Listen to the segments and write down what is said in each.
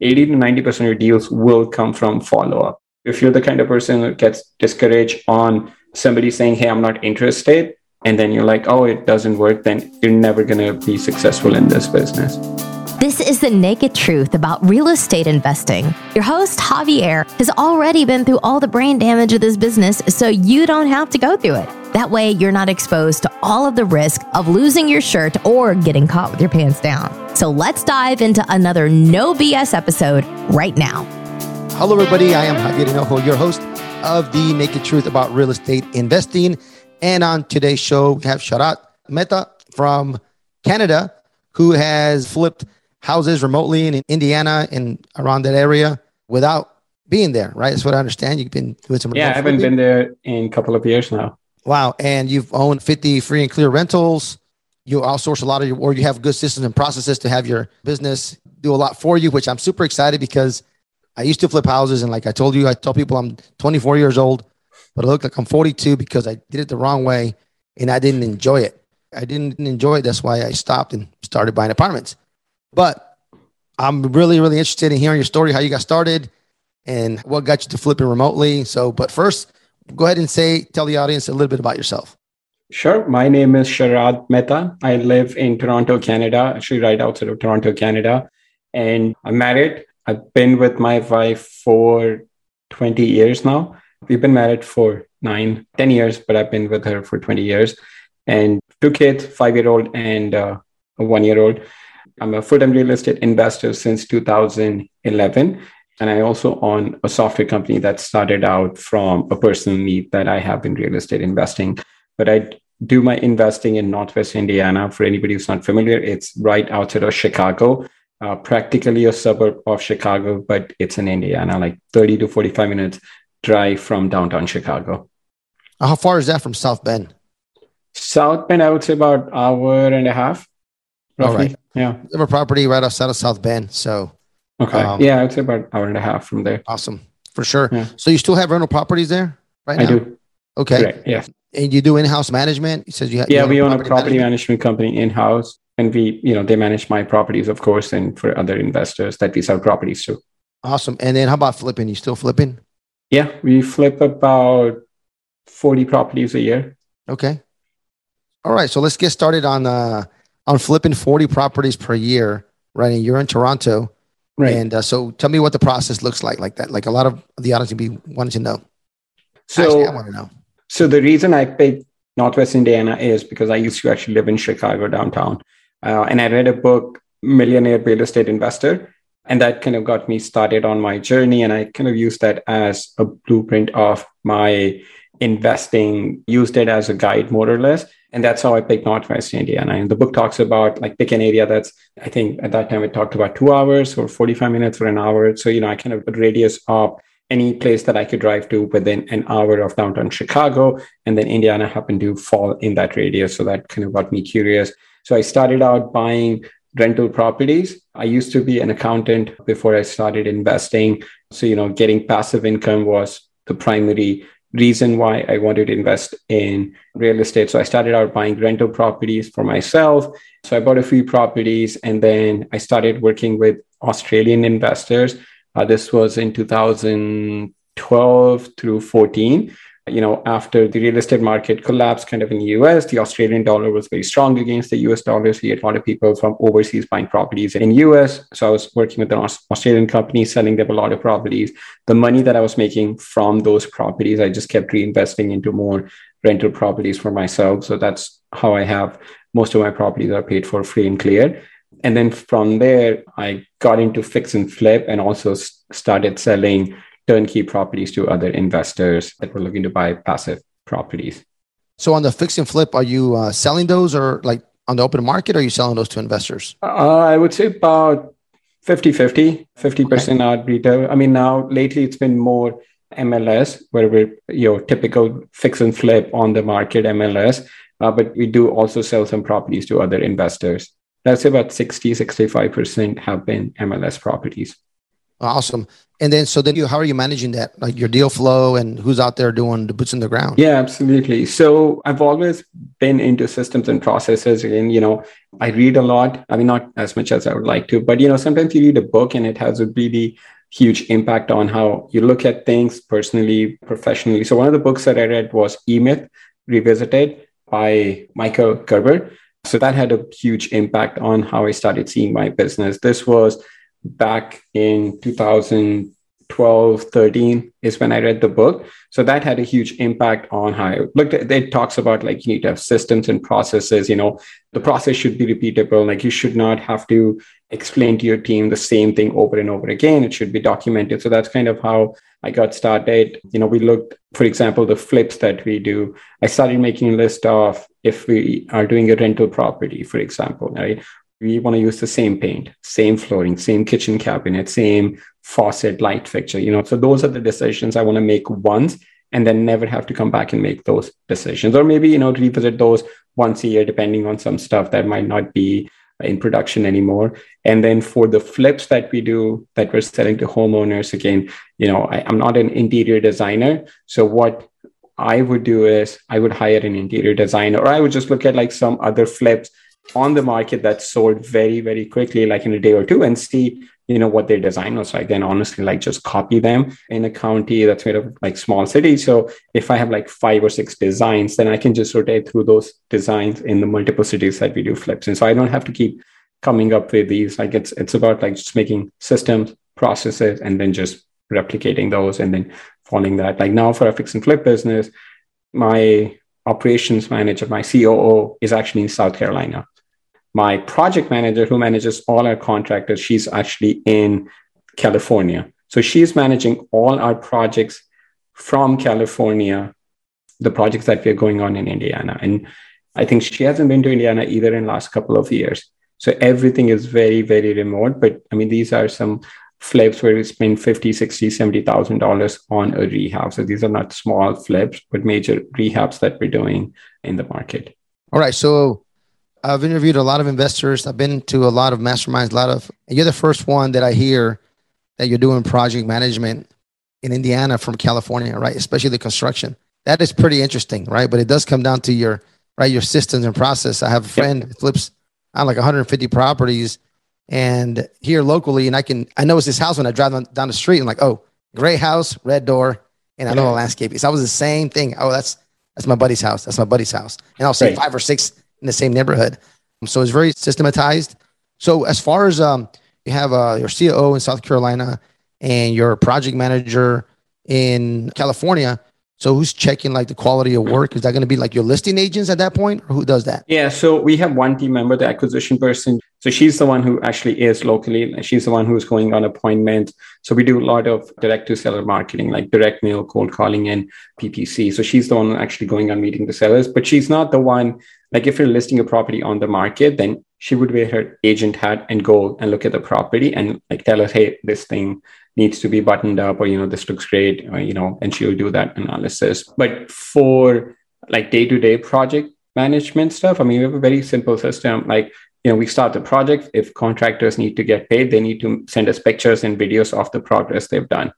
80 to 90% of your deals will come from follow up. If you're the kind of person that gets discouraged on somebody saying, Hey, I'm not interested, and then you're like, Oh, it doesn't work, then you're never going to be successful in this business. This is the naked truth about real estate investing. Your host, Javier, has already been through all the brain damage of this business, so you don't have to go through it. That way, you're not exposed to all of the risk of losing your shirt or getting caught with your pants down. So let's dive into another no BS episode right now. Hello, everybody. I am Javier Hinojo, your host of the Naked Truth about real estate investing. And on today's show, we have Sharad Mehta from Canada, who has flipped houses remotely in Indiana and around that area without being there, right? That's what I understand. You've been doing some. Yeah, I haven't been there in a couple of years now. Wow. And you've owned 50 free and clear rentals. You outsource a lot of your, or you have good systems and processes to have your business do a lot for you, which I'm super excited because I used to flip houses. And like I told you, I tell people I'm 24 years old, but I look like I'm 42 because I did it the wrong way and I didn't enjoy it. I didn't enjoy it. That's why I stopped and started buying apartments. But I'm really, really interested in hearing your story, how you got started, and what got you to flipping remotely. So, but first, go ahead and say, tell the audience a little bit about yourself. Sure. My name is Sharad Mehta. I live in Toronto, Canada, actually right outside of Toronto, Canada. And I'm married. I've been with my wife for 20 years now. We've been married for nine, 10 years, but I've been with her for 20 years. And two kids, five year old and uh, a one year old. I'm a full-time real estate investor since 2011. And I also own a software company that started out from a personal need that I have in real estate investing. But I do my investing in Northwest Indiana. For anybody who's not familiar, it's right outside of Chicago, uh, practically a suburb of Chicago, but it's in Indiana, like 30 to 45 minutes drive from downtown Chicago. How far is that from South Bend? South Bend, I would say about hour and a half. Roughly. All right. Yeah. We have a property right outside of South Bend. So, okay. Um, yeah, I'd say about an hour and a half from there. Awesome. For sure. Yeah. So, you still have rental properties there right now? I do. Okay. Correct. Yeah. And you do in house management? Said you have. Yeah, you we own a property management, management company in house. And we, you know, they manage my properties, of course, and for other investors that we sell properties to. Awesome. And then how about flipping? You still flipping? Yeah, we flip about 40 properties a year. Okay. All right. So let's get started on uh on flipping 40 properties per year, right? And you're in Toronto. Right. And uh, so tell me what the process looks like, like that. Like a lot of the audience would be wanting to know. So actually, I want to know. So the reason I picked Northwest Indiana is because I used to actually live in Chicago downtown. Uh, and I read a book, Millionaire Real Estate Investor. And that kind of got me started on my journey. And I kind of used that as a blueprint of my investing, used it as a guide more or less. And that's how I picked Northwest Indiana. And the book talks about like pick an area that's, I think at that time it talked about two hours or 45 minutes or an hour. So, you know, I kind of put radius of any place that I could drive to within an hour of downtown Chicago. And then Indiana happened to fall in that radius. So that kind of got me curious. So I started out buying rental properties. I used to be an accountant before I started investing. So, you know, getting passive income was the primary reason why I wanted to invest in real estate. So I started out buying rental properties for myself. So I bought a few properties and then I started working with Australian investors. Uh, this was in 2012 through 14 you know, after the real estate market collapsed kind of in the US, the Australian dollar was very strong against the US dollar. So you had a lot of people from overseas buying properties in US. So I was working with an Australian company, selling them a lot of properties. The money that I was making from those properties, I just kept reinvesting into more rental properties for myself. So that's how I have most of my properties are paid for free and clear. And then from there, I got into fix and flip and also started selling turnkey properties to other investors that were looking to buy passive properties. So on the fix and flip, are you uh, selling those or like on the open market? Or are you selling those to investors? Uh, I would say about 50 50, 50% okay. out retail. I mean, now lately it's been more MLS, where we're your typical fix and flip on the market MLS, uh, but we do also sell some properties to other investors. That's about 60, 65% have been MLS properties. Awesome. And then, so then you, how are you managing that? Like your deal flow and who's out there doing the boots in the ground? Yeah, absolutely. So I've always been into systems and processes. And, you know, I read a lot. I mean, not as much as I would like to, but, you know, sometimes you read a book and it has a really huge impact on how you look at things personally, professionally. So one of the books that I read was E Myth Revisited by Michael Gerber. So that had a huge impact on how I started seeing my business. This was back in 2012, 13 is when I read the book. So that had a huge impact on how I looked at it. talks about like you need to have systems and processes, you know, the process should be repeatable. Like you should not have to explain to your team the same thing over and over again. It should be documented. So that's kind of how I got started. You know, we looked, for example, the flips that we do. I started making a list of if we are doing a rental property, for example, right? We want to use the same paint, same flooring, same kitchen cabinet, same faucet light fixture, you know. So those are the decisions I want to make once and then never have to come back and make those decisions. Or maybe, you know, revisit those once a year, depending on some stuff that might not be in production anymore. And then for the flips that we do that we're selling to homeowners, again, you know, I, I'm not an interior designer. So what I would do is I would hire an interior designer, or I would just look at like some other flips on the market that sold very very quickly like in a day or two and see you know what their design was like. Then honestly like just copy them in a county that's made of like small cities. So if i have like five or six designs then i can just rotate through those designs in the multiple cities that we do flips and so i don't have to keep coming up with these. Like it's it's about like just making systems processes and then just replicating those and then following that. Like now for a fix and flip business my operations manager my coo is actually in south carolina my project manager who manages all our contractors she's actually in california. So she's managing all our projects from california the projects that we're going on in indiana. And i think she hasn't been to indiana either in last couple of years. So everything is very very remote but i mean these are some flips where we spend 50 60 70000 dollars on a rehab. So these are not small flips but major rehabs that we're doing in the market. All right. So I've interviewed a lot of investors. I've been to a lot of masterminds, a lot of, you're the first one that I hear that you're doing project management in Indiana from California, right? Especially the construction. That is pretty interesting, right? But it does come down to your, right, your systems and process. I have a friend yep. flips on like 150 properties and here locally, and I can, I know it's this house when I drive down the street and I'm like, oh, gray house, red door, and I know the landscaping. So I was the same thing. Oh, that's, that's my buddy's house. That's my buddy's house. And I'll say right. five or six in the same neighborhood. So it's very systematized. So as far as um, you have uh, your COO in South Carolina and your project manager in California, so who's checking like the quality of work? Is that going to be like your listing agents at that point, or who does that? Yeah, so we have one team member, the acquisition person. So she's the one who actually is locally. She's the one who's going on appointment. So we do a lot of direct to seller marketing, like direct mail, cold calling, and PPC. So she's the one actually going on meeting the sellers, but she's not the one. Like if you're listing a property on the market, then she would wear her agent hat and go and look at the property and like tell us, hey, this thing needs to be buttoned up or you know this looks great or, you know and she'll do that analysis. But for like day-to-day project management stuff i mean we have a very simple system. Like you know we start the project. If contractors need to get paid they need to send us pictures and videos of the progress they've done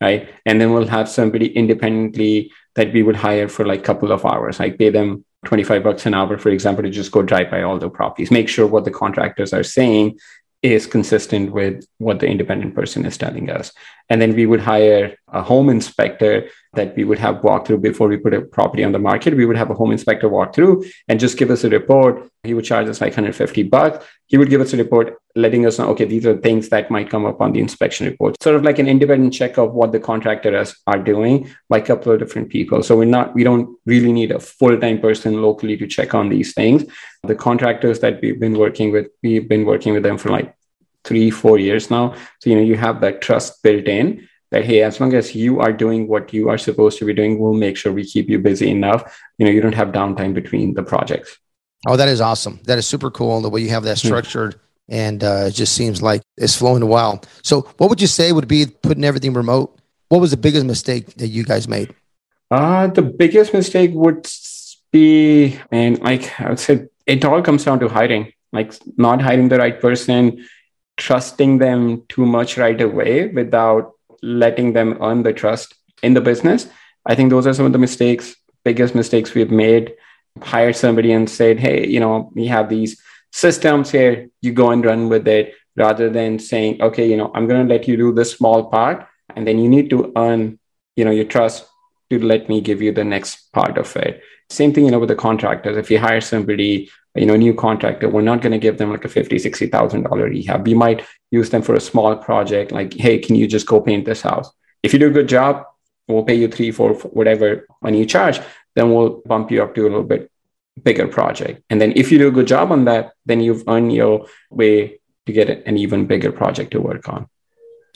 right? And then we'll have somebody independently that we would hire for like a couple of hours. Like pay them 25 bucks an hour for example to just go drive by all the properties make sure what the contractors are saying is consistent with what the independent person is telling us. And then we would hire a home inspector that we would have walk through before we put a property on the market. We would have a home inspector walk through and just give us a report. He would charge us like 150 bucks. He would give us a report letting us know, okay, these are things that might come up on the inspection report. Sort of like an independent check of what the contractors are doing by a couple of different people. So we're not, we don't really need a full-time person locally to check on these things. The contractors that we've been working with, we've been working with them for like three, four years now. So, you know, you have that trust built in that hey as long as you are doing what you are supposed to be doing we'll make sure we keep you busy enough you know you don't have downtime between the projects oh that is awesome that is super cool the way you have that hmm. structured mm-hmm. And uh, it just seems like it's flowing well so what would you say would be putting everything remote what was the biggest mistake that you guys made uh, the biggest mistake would be and like i would say it all comes down to hiring like not hiring the right person trusting them too much right away without letting them earn the trust in the business. I think those are some of the mistakes, biggest mistakes we've made. Hired somebody and said, hey, you know, we have these systems here, you go and run with it, rather than saying, okay, you know, I'm going to let you do this small part, and then you need to earn, you know, your trust to let me give you the next part of it. Same thing, you know, with the contractors. If you hire somebody, you know, new contractor, we're not going to give them like a fifty, sixty thousand dollar rehab. We might use them for a small project, like, hey, can you just go paint this house? If you do a good job, we'll pay you three, four, whatever money you charge. Then we'll bump you up to a little bit bigger project. And then if you do a good job on that, then you've earned your way to get an even bigger project to work on.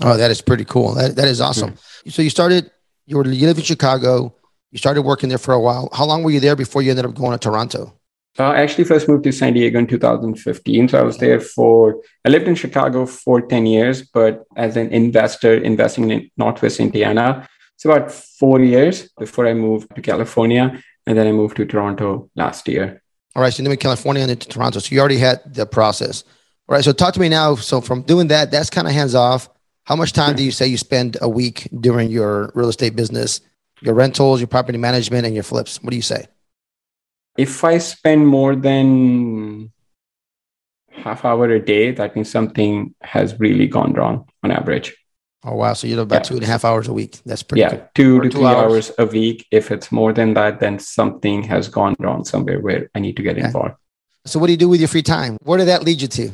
Oh, that is pretty cool. That, that is awesome. Mm-hmm. So you started, you were you live in Chicago. You started working there for a while. How long were you there before you ended up going to Toronto? Uh, I actually first moved to San Diego in 2015. So I was there for, I lived in Chicago for 10 years, but as an investor investing in Northwest Indiana, it's about four years before I moved to California. And then I moved to Toronto last year. All right. So you moved California and then to Toronto. So you already had the process. All right. So talk to me now. So from doing that, that's kind of hands off. How much time do you say you spend a week during your real estate business, your rentals, your property management, and your flips? What do you say? If I spend more than half hour a day, that means something has really gone wrong on average. Oh wow! So you have about yeah. two and a half hours a week. That's pretty. Yeah, good. two or to two three hours. hours. a week. If it's more than that, then something has gone wrong somewhere where I need to get okay. involved. So what do you do with your free time? Where did that lead you to?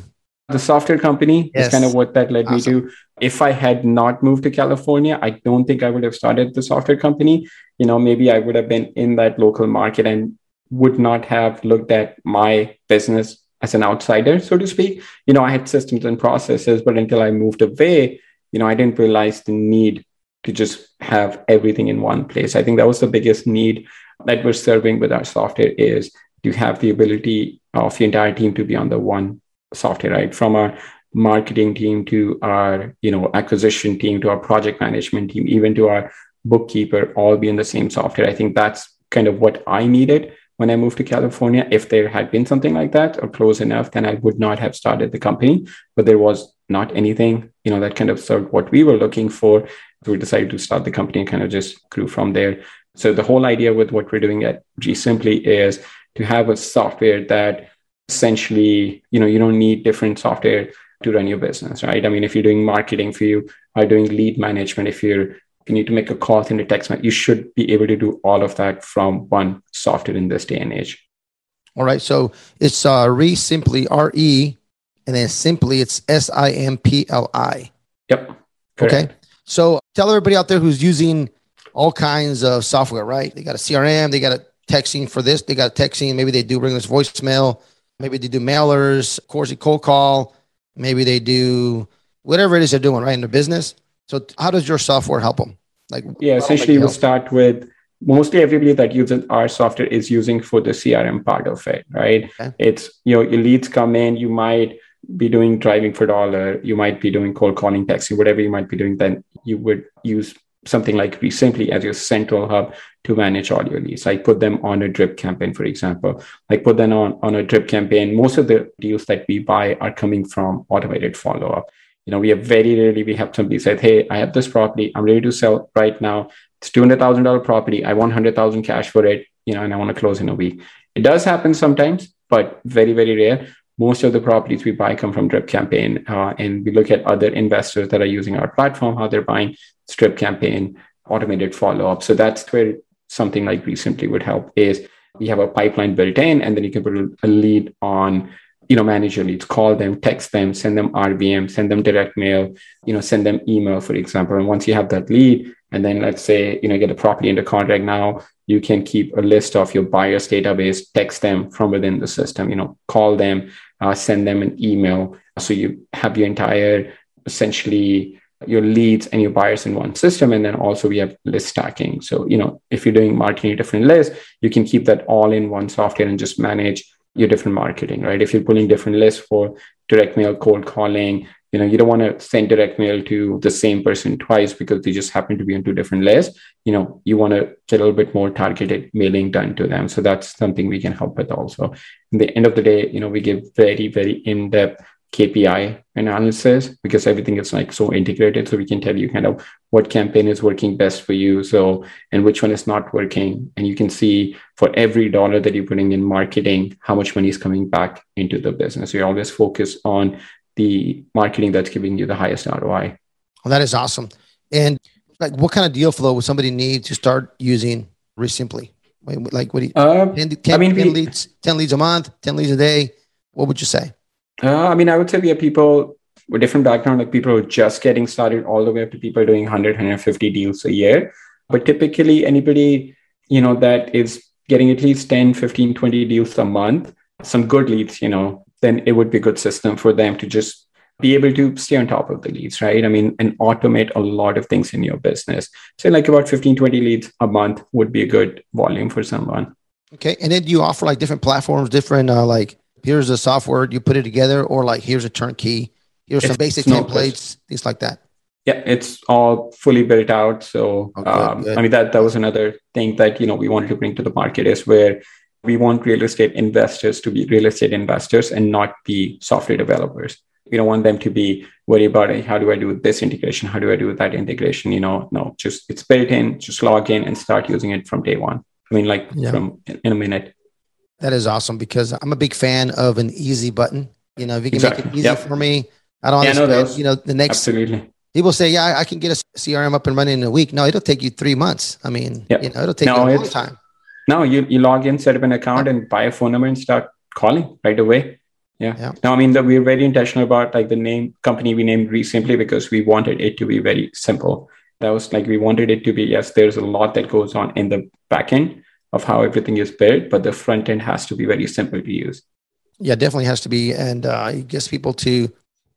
The software company yes. is kind of what that led awesome. me to. If I had not moved to California, I don't think I would have started the software company. You know, maybe I would have been in that local market and would not have looked at my business as an outsider, so to speak. You know, I had systems and processes, but until I moved away, you know, I didn't realize the need to just have everything in one place. I think that was the biggest need that we're serving with our software is to have the ability of the entire team to be on the one software, right? From our marketing team to our, you know, acquisition team to our project management team, even to our bookkeeper, all be in the same software. I think that's kind of what I needed when I moved to California. If there had been something like that or close enough, then I would not have started the company. But there was not anything, you know, that kind of served what we were looking for. So we decided to start the company and kind of just grew from there. So the whole idea with what we're doing at REsimpli is to have a software that essentially, you know, you don't need different software to run your business, right? I mean, if you're doing marketing for you, are doing lead management, if you're if you need to make a call in a text message, you should be able to do all of that from one software in this day and age. All right. So it's uh, REsimpli, R E, and then Simply, it's S I M P L I. Yep. Correct. Okay. So tell everybody out there who's using all kinds of software, right? They got a CRM, they got a texting for this, they got a texting, maybe they do ringless voicemail, maybe they do mailers, of course, a cold call, maybe they do whatever it is they're doing, right, in their business. So how does your software help them? Like yeah, essentially we'll start with mostly everybody that uses our software is using for the CRM part of it, right? Okay. It's you know your leads come in, you might be doing driving for dollar, you might be doing cold calling, texting, whatever you might be doing. Then you would use something like ReSimpli as your central hub to manage all your leads. I put them on a drip campaign, for example. I put them on, on a drip campaign. Most of the deals that we buy are coming from automated follow up you know, we have very rarely we have somebody said, "Hey, I have this property. I'm ready to sell right now. It's two hundred thousand dollar property. I want hundred thousand cash for it. You know, and I want to close in a week." It does happen sometimes, but very very rare. Most of the properties we buy come from Drip Campaign, uh, and we look at other investors that are using our platform, how they're buying Drip Campaign, automated follow up. So that's where something like REsimpli would help. Is we have a pipeline built in, and then you can put a lead on you know, manage your leads, call them, text them, send them RVM, send them direct mail, you know, send them email, for example. And once you have that lead, and then let's say, you know, get a property under contract now, you can keep a list of your buyers database, text them from within the system, you know, call them, uh, send them an email. So you have your entire essentially your leads and your buyers in one system. And then also we have list stacking. So, you know, if you're doing marketing different lists, you can keep that all in one software and just manage your different marketing, right? If you're pulling different lists for direct mail, cold calling, you know, you don't want to send direct mail to the same person twice because they just happen to be on two different lists. You know, you want to get a little bit more targeted mailing done to them. So that's something we can help with also. In the end of the day, you know, we give very, very in-depth KPI analysis because everything is like so integrated. So we can tell you kind of what campaign is working best for you. So, and which one is not working. And you can see for every dollar that you're putting in marketing, how much money is coming back into the business. You always focus on the marketing that's giving you the highest ROI. Well, that is awesome. And like, what kind of deal flow would somebody need to start using Resimpli? Like, what do you, uh, 10, 10, I mean, 10 leads, 10 leads a month, 10 leads a day. What would you say? Uh, I mean, I would say we have people with different background, like people who are just getting started all the way up to people doing 100, 150 deals a year. But typically anybody, you know, that is getting at least 10, 15, 20 deals a month, some good leads, you know, then it would be a good system for them to just be able to stay on top of the leads, right? I mean, and automate a lot of things in your business. Say like about 15, 20 leads a month would be a good volume for someone. Okay. And then you offer like different platforms, different uh, like here's the software, you put it together, or like here's a turnkey, here's it's some basic templates, things like that. Yeah, it's all fully built out. So okay, um, I mean that that was another thing that you know we wanted to bring to the market is where we want real estate investors to be real estate investors and not be software developers. We don't want them to be worried about hey, how do I do this integration? How do I do that integration? You know, no, just it's built in, just log in and start using it from day one. I mean, like yeah. from in a minute. That is awesome because I'm a big fan of an easy button. You know, if you can exactly. make it easy yep. for me, I don't yeah, understand. you know, the next absolutely. People say, "Yeah, I can get a CRM up and running in a week." No, it'll take you three months. I mean, yep. you know, it'll take no, you a long time. No, you you log in, set up an account, and buy a phone number and start calling right away. Yeah. yeah. Now, I mean, that we're very intentional about like the name company we named Resimpli because we wanted it to be very simple. That was like we wanted it to be yes, there's a lot that goes on in the backend, of how everything is built, but the front end has to be very simple to use. Yeah, definitely has to be. And uh, it gets people to,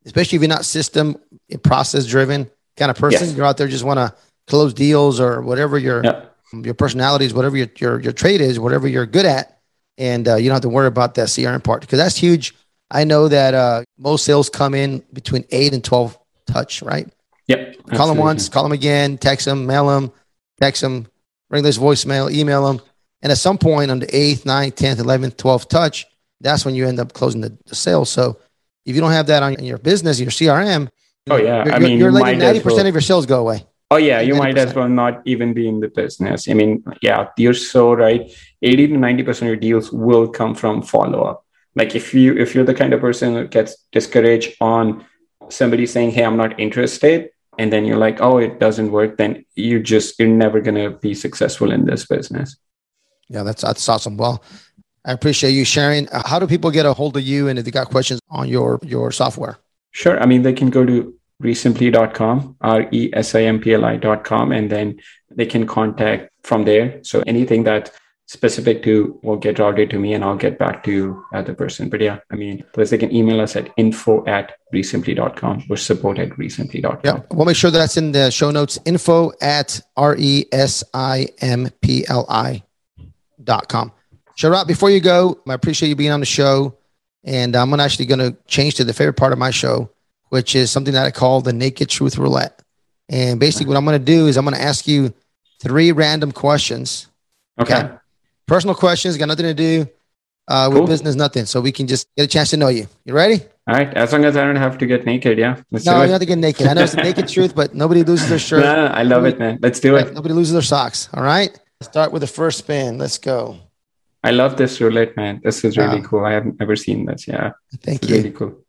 especially if you're not system process driven kind of person, yes. you're out there just want to close deals or whatever your yeah. your personality is, whatever your, your your trade is, whatever you're good at, and uh, you don't have to worry about that CRM part because that's huge. I know that uh, most sales come in between eight and twelve touch, right? Yep. Call them once, call them again, text them, mail them, text them, ringless voicemail, email them. And at some point on the eighth, ninth, 10th, 11th, 12th touch, that's when you end up closing the, the sale. So if you don't have that on your business, your CRM, oh yeah, you're, I mean, you're letting 90% well, of your sales go away. Oh yeah, you 90%. might as well not even be in the business. I mean, yeah, you're so right. 80 to 90% of your deals will come from follow up. Like if you if you're the kind of person that gets discouraged on somebody saying, "Hey, I'm not interested," and then you're like, "Oh, it doesn't work," then you just you're never gonna be successful in this business. Yeah, that's that's awesome. Well, I appreciate you sharing. Uh, how do people get a hold of you and if they got questions on your your software? Sure. I mean, they can go to resimpli.com, R E S I M P L I.com, and then they can contact from there. So anything that specific to will get routed to me and I'll get back to the person. But yeah, I mean, plus they can email us at info at resimpli.com or support at resimpli.com. Yeah, we'll make sure that's in the show notes. Info at R E S I M P L I com. Sharad, before you go, I appreciate you being on the show. And I'm actually going to change to the favorite part of my show, which is something that I call the naked truth roulette. And basically, what I'm going to do is I'm going to ask you three random questions. Okay. okay? Personal questions, got nothing to do uh, with business, nothing. So we can just get a chance to know you. You ready? All right. As long as I don't have to get naked, yeah. Let's no, you don't have to get naked. I know it's the naked truth, but nobody loses their shirt. No, I love it, man. Let's do it. Nobody loses their socks. All right. Start with the first spin. Let's go. I love this roulette, man. This is really wow. cool. I haven't ever seen this. Yeah. Thank you. Really cool.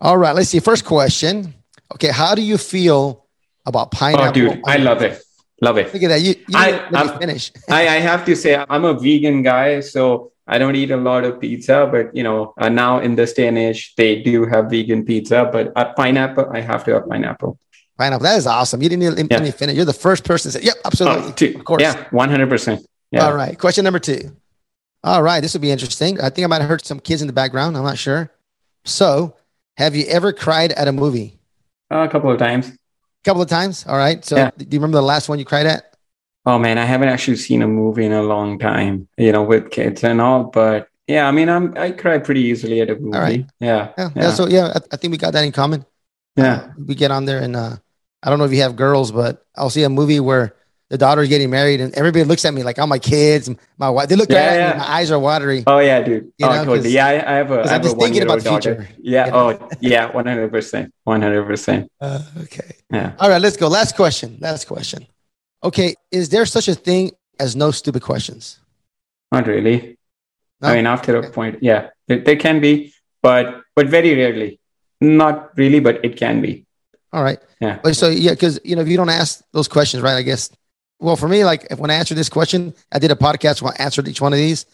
All right. Let's see. First question. Okay. How do you feel about pineapple? Oh, dude, I love it. Love it. Look at that. You, you I, let me finish. I, I have to say, I'm a vegan guy, so I don't eat a lot of pizza. But you know, uh, now in this day and age, they do have vegan pizza. But at pineapple, I have to have pineapple. Pineapple. That is awesome. You didn't even yeah. finish. You're the first person to say, "Yep, absolutely." Oh, of course. Yeah, 100. percent Yeah. All right. Question number two. All right, this will be interesting. I think I might have heard some kids in the background. I'm not sure. So, have you ever cried at a movie? Uh, a couple of times. A couple of times. All right. So, yeah. do you remember the last one you cried at? Oh man, I haven't actually seen a movie in a long time. You know, with kids and all. But yeah, I mean, I'm I cry pretty easily at a movie. All right. Yeah. Yeah. yeah. So yeah, I, I, think we got that in common. Yeah. We get on there and uh, I don't know if you have girls, but I'll see a movie where the daughter is getting married, and everybody looks at me like I'm my kids, my wife. They look yeah, at yeah. me, my eyes are watery. Oh yeah, dude. You oh, know, totally. Yeah, I, I have a. I have I'm just a thinking about the daughter. future. Yeah. You know? Oh yeah, one hundred percent, one hundred percent. Uh, okay. Yeah. All right, let's go. Last question. Last question. Okay, is there such a thing as no stupid questions? Not really. No? I mean, after okay. a point, yeah, there, there can be, but but very rarely. Not really, but it can be. All right. Yeah. So yeah, because you know, if you don't ask those questions, right? I guess. Well, for me, like if when I answered this question, I did a podcast where I answered each one of these,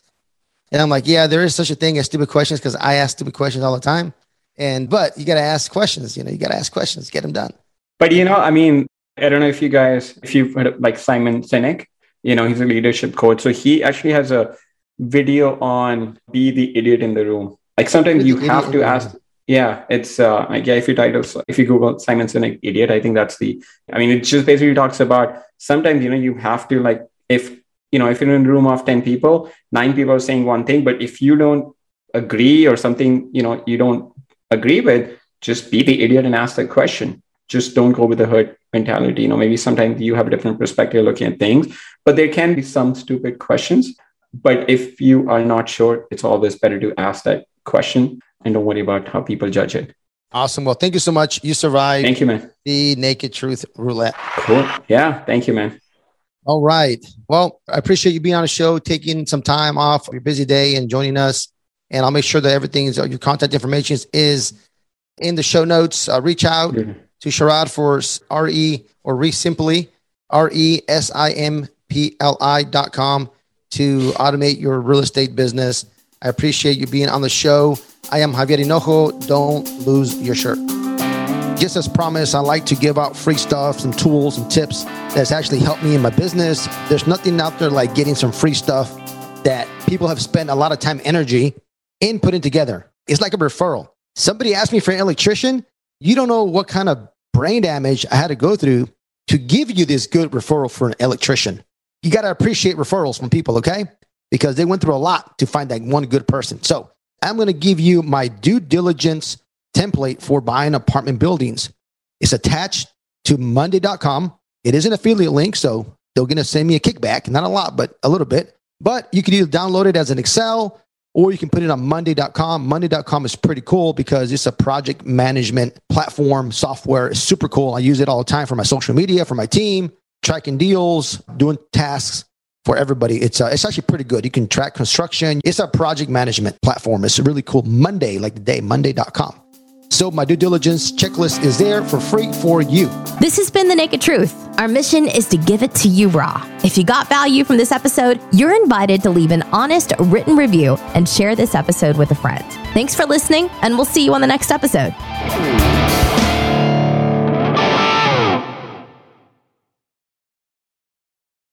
and I'm like, yeah, there is such a thing as stupid questions because I ask stupid questions all the time. And but you got to ask questions. You know, you got to ask questions, get them done. But you know, I mean, I don't know if you guys, if you've heard of, like Simon Sinek, you know, he's a leadership coach. So he actually has a video on be the idiot in the room. Like sometimes you have to ask. Yeah, it's uh yeah. If you title, if you Google Simon Sinek idiot, I think that's the. I mean, it just basically talks about sometimes you know you have to like if you know if you're in a room of ten people, nine people are saying one thing, but if you don't agree or something, you know, you don't agree with, just be the idiot and ask the question. Just don't go with the herd mentality. You know, maybe sometimes you have a different perspective looking at things, but there can be some stupid questions. But if you are not sure, it's always better to ask that question and don't worry about how people judge it. Awesome. Well, thank you so much. You survived. Thank you, man. The Naked Truth Roulette. Cool. Yeah. Thank you, man. All right. Well, I appreciate you being on the show, taking some time off your busy day and joining us. And I'll make sure that everything is your contact information is in the show notes. Uh, reach out to Sharad for RE or REsimpli, R E S I M P L I dot com to automate your real estate business. I appreciate you being on the show. I am Javier Hinojo. Don't lose your shirt. Just as promised, I like to give out free stuff, some tools and tips that's actually helped me in my business. There's nothing out there like getting some free stuff that people have spent a lot of time, energy in putting together. It's like a referral. Somebody asked me for an electrician. You don't know what kind of brain damage I had to go through to give you this good referral for an electrician. You got to appreciate referrals from people, okay? Because they went through a lot to find that one good person. So I'm going to give you my due diligence template for buying apartment buildings. It's attached to monday.com. It is an affiliate link, so they're going to send me a kickback, not a lot, but a little bit. But you can either download it as an Excel or you can put it on monday.com. Monday.com is pretty cool because it's a project management platform software. It's super cool. I use it all the time for my social media, for my team, tracking deals, doing tasks for everybody. It's uh, it's actually pretty good. You can track construction. It's a project management platform. It's really cool. Monday, like the day, monday.com. So my due diligence checklist is there for free for you. This has been The Naked Truth. Our mission is to give it to you raw. If you got value from this episode, you're invited to leave an honest written review and share this episode with a friend. Thanks for listening, and we'll see you on the next episode.